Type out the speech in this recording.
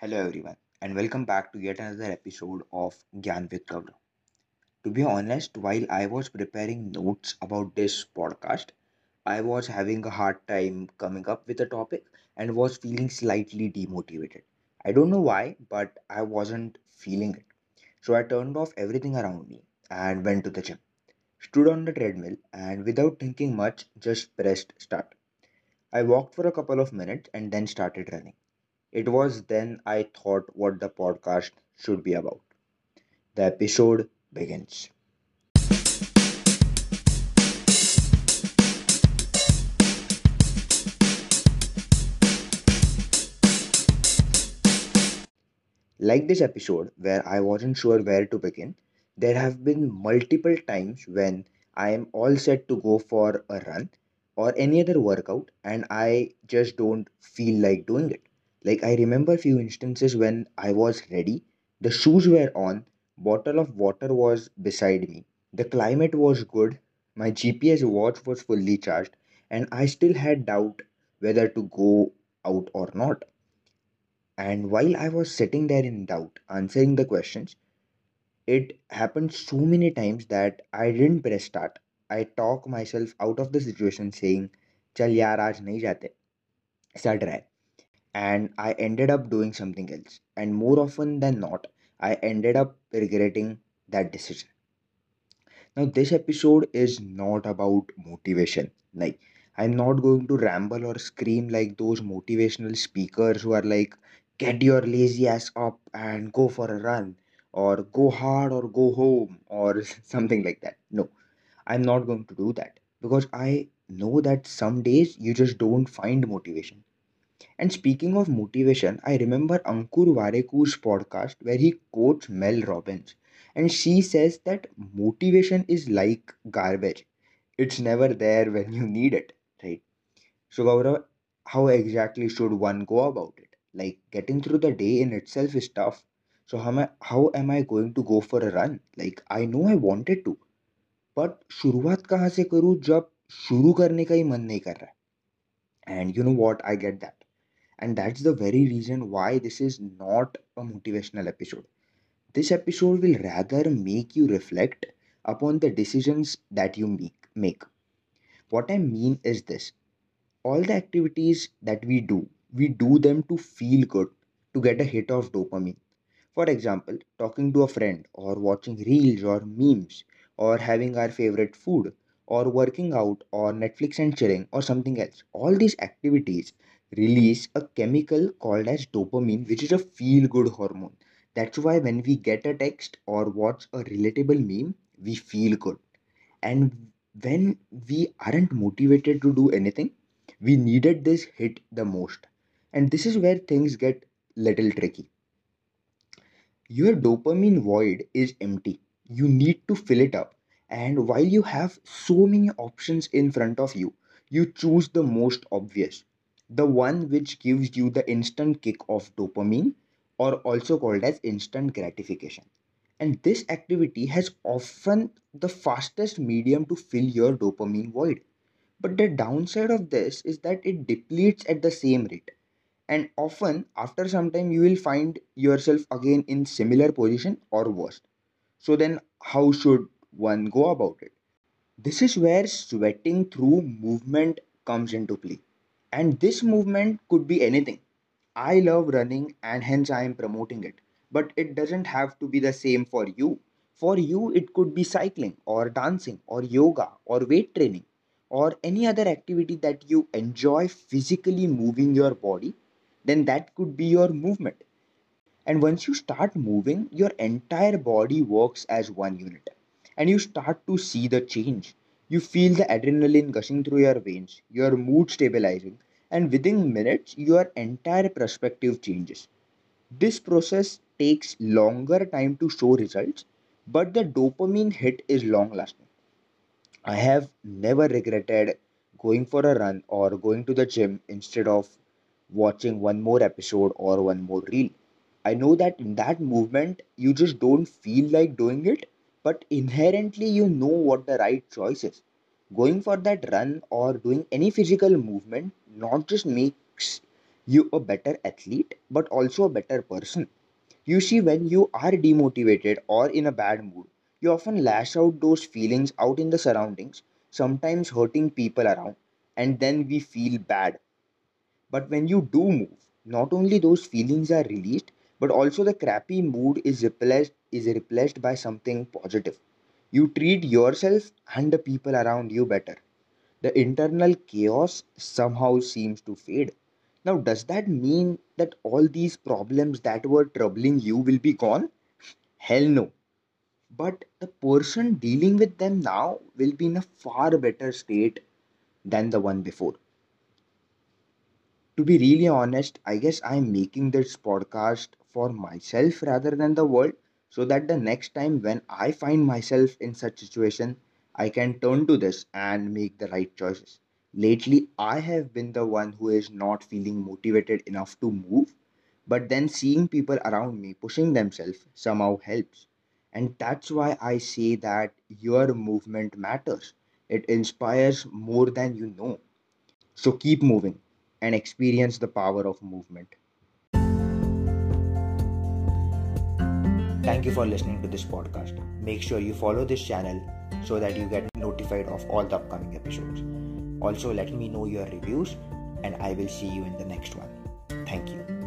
Hello everyone and welcome back to yet another episode of Gyaan with Gaurav. To be honest, while I was preparing notes about this podcast, I was having a hard time coming up with a topic and was feeling slightly demotivated. I don't know why, but I wasn't feeling it. So I turned off everything around me and went to the gym. Stood on the treadmill and without thinking much, just pressed start. I walked for a couple of minutes and then started running. It was then I thought what the podcast should be about. The episode begins. Like this episode, where I wasn't sure where to begin, there have been multiple times when I am all set to go for a run or any other workout and I just don't feel like doing it. Like I remember few instances when I was ready, the shoes were on, bottle of water was beside me, the climate was good, my GPS watch was fully charged, and I still had doubt whether to go out or not and while I was sitting there in doubt, answering the questions, it happened so many times that I didn't press start. I talk myself out of the situation saying, Chal yaar, aaj nahi jate. Start try. And I ended up doing something else. And more often than not, I ended up regretting that decision. Now, this episode is not about motivation. Like, I'm not going to ramble or scream like those motivational speakers who are like, get your lazy ass up and go for a run, or go hard or go home, or something like that. No, I'm not going to do that because I know that some days you just don't find motivation. And speaking of motivation, I remember Ankur Warikoo's podcast where he quotes Mel Robbins. And she says that motivation is like garbage. It's never there when you need it, right? So Gaurav, how exactly should one go about it? Like getting through the day in itself is tough. So how am I, how am I going to go for a run? Like I know I wanted to. but शुरुआत kaha se करूँ Jab shuru करने ka hi man nahi kar raha. And you know what? I get that and that's the very reason why this is not a motivational episode. This episode will rather make you reflect upon the decisions that you make. make. What I mean is this all the activities that we do, we do them to feel good, to get a hit of dopamine. For example, talking to a friend, or watching reels or memes, or having our favorite food, or working out, or Netflix and chilling, or something else. All these activities release a chemical called as dopamine, which is a feel good hormone. That's why when we get a text or watch a relatable meme, we feel good. And when we aren't motivated to do anything, we needed this hit the most. And this is where things get little tricky your dopamine void is empty. You need to fill it up. And while you have so many options in front of you, you choose the most obvious, the one which gives you the instant kick of dopamine, or also called as instant gratification. And this activity has often the fastest medium to fill your dopamine void. But the downside of this is that it depletes at the same rate and often after some time you will find yourself again in similar position or worse so then how should one go about it this is where sweating through movement comes into play and this movement could be anything i love running and hence i am promoting it but it doesn't have to be the same for you for you it could be cycling or dancing or yoga or weight training or any other activity that you enjoy physically moving your body then that could be your movement. And once you start moving, your entire body works as one unit. And you start to see the change. You feel the adrenaline gushing through your veins, your mood stabilizing, and within minutes, your entire perspective changes. This process takes longer time to show results, but the dopamine hit is long lasting. I have never regretted going for a run or going to the gym instead of watching one more episode or one more reel. I know that in that movement, you just don't feel like doing it, but inherently, you know what the right choice is. Going for that run or doing any physical movement not just makes you a better athlete, but also a better person. You see, when you are demotivated or in a bad mood, you often lash out those feelings out in the surroundings, sometimes hurting people around, and then we feel bad. But when you do move, not only those feelings are released, but also the crappy mood is replaced is replaced by something positive. You treat yourself and the people around you better. The internal chaos somehow seems to fade. Now, does that mean that all these problems that were troubling you will be gone? Hell no. But the person dealing with them now will be in a far better state than the one before. To be really honest, I guess I'm making this podcast for myself rather than the world so that the next time when I find myself in such situation, I can turn to this and make the right choices. Lately, I have been the one who is not feeling motivated enough to move, but then seeing people around me pushing themselves somehow helps. And that's why I say that your movement matters. It inspires more than you know. So keep moving and experience the power of movement. Thank you for listening to this podcast. Make sure you follow this channel so that you get notified of all the upcoming episodes. Also, let me know your reviews, and I will see you in the next one. Thank you.